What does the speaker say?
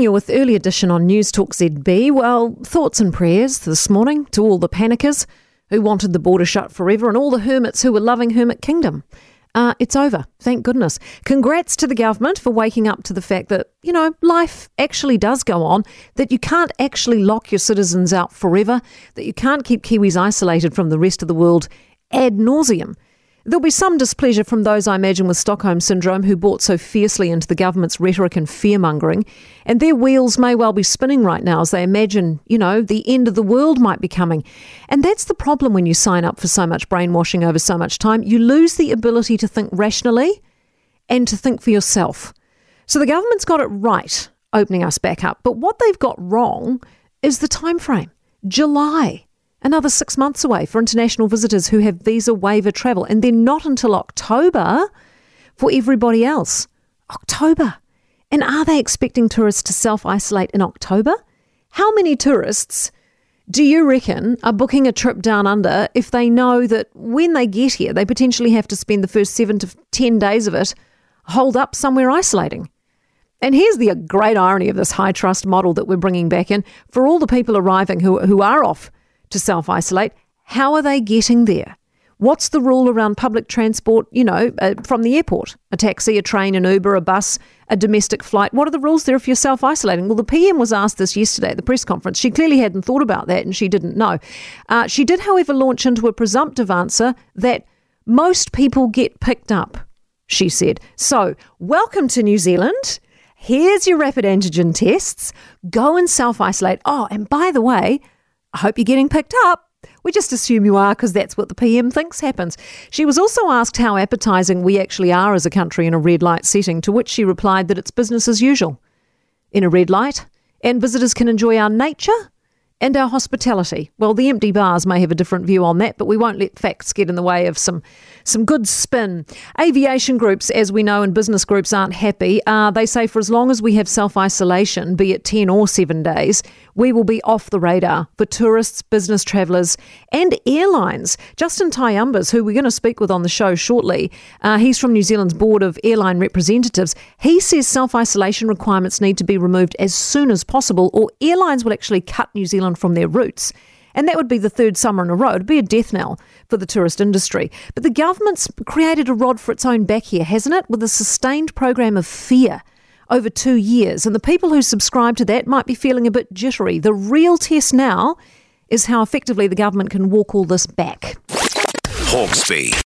You with early edition on News Talk ZB. Well, thoughts and prayers this morning to all the panickers who wanted the border shut forever and all the hermits who were loving Hermit Kingdom. Uh, it's over, thank goodness. Congrats to the government for waking up to the fact that, you know, life actually does go on, that you can't actually lock your citizens out forever, that you can't keep Kiwis isolated from the rest of the world ad nauseum. There'll be some displeasure from those, I imagine, with Stockholm Syndrome who bought so fiercely into the government's rhetoric and fear mongering. And their wheels may well be spinning right now as they imagine, you know, the end of the world might be coming. And that's the problem when you sign up for so much brainwashing over so much time. You lose the ability to think rationally and to think for yourself. So the government's got it right opening us back up. But what they've got wrong is the time frame. July another six months away for international visitors who have visa waiver travel, and then not until October for everybody else. October. And are they expecting tourists to self isolate in October? How many tourists do you reckon are booking a trip down under if they know that when they get here, they potentially have to spend the first seven to 10 days of it holed up somewhere isolating? And here's the great irony of this high trust model that we're bringing back in for all the people arriving who, who are off to self isolate. How are they getting there? What's the rule around public transport, you know, uh, from the airport? A taxi, a train, an Uber, a bus, a domestic flight. What are the rules there if you're self isolating? Well, the PM was asked this yesterday at the press conference. She clearly hadn't thought about that and she didn't know. Uh, she did, however, launch into a presumptive answer that most people get picked up, she said. So, welcome to New Zealand. Here's your rapid antigen tests. Go and self isolate. Oh, and by the way, I hope you're getting picked up. We just assume you are because that's what the PM thinks happens. She was also asked how appetising we actually are as a country in a red light setting, to which she replied that it's business as usual. In a red light, and visitors can enjoy our nature and our hospitality. Well, the empty bars may have a different view on that, but we won't let facts get in the way of some some good spin. Aviation groups, as we know, and business groups aren't happy. Uh, they say for as long as we have self isolation, be it 10 or 7 days, we will be off the radar for tourists, business travellers, and airlines. Justin Tighe-Umbers, who we're going to speak with on the show shortly, uh, he's from New Zealand's Board of Airline Representatives. He says self isolation requirements need to be removed as soon as possible, or airlines will actually cut New Zealand from their routes. And that would be the third summer in a row. It'd be a death knell for the tourist industry. But the government's created a rod for its own back here, hasn't it? With a sustained program of fear over two years. And the people who subscribe to that might be feeling a bit jittery. The real test now is how effectively the government can walk all this back. Hawkesby.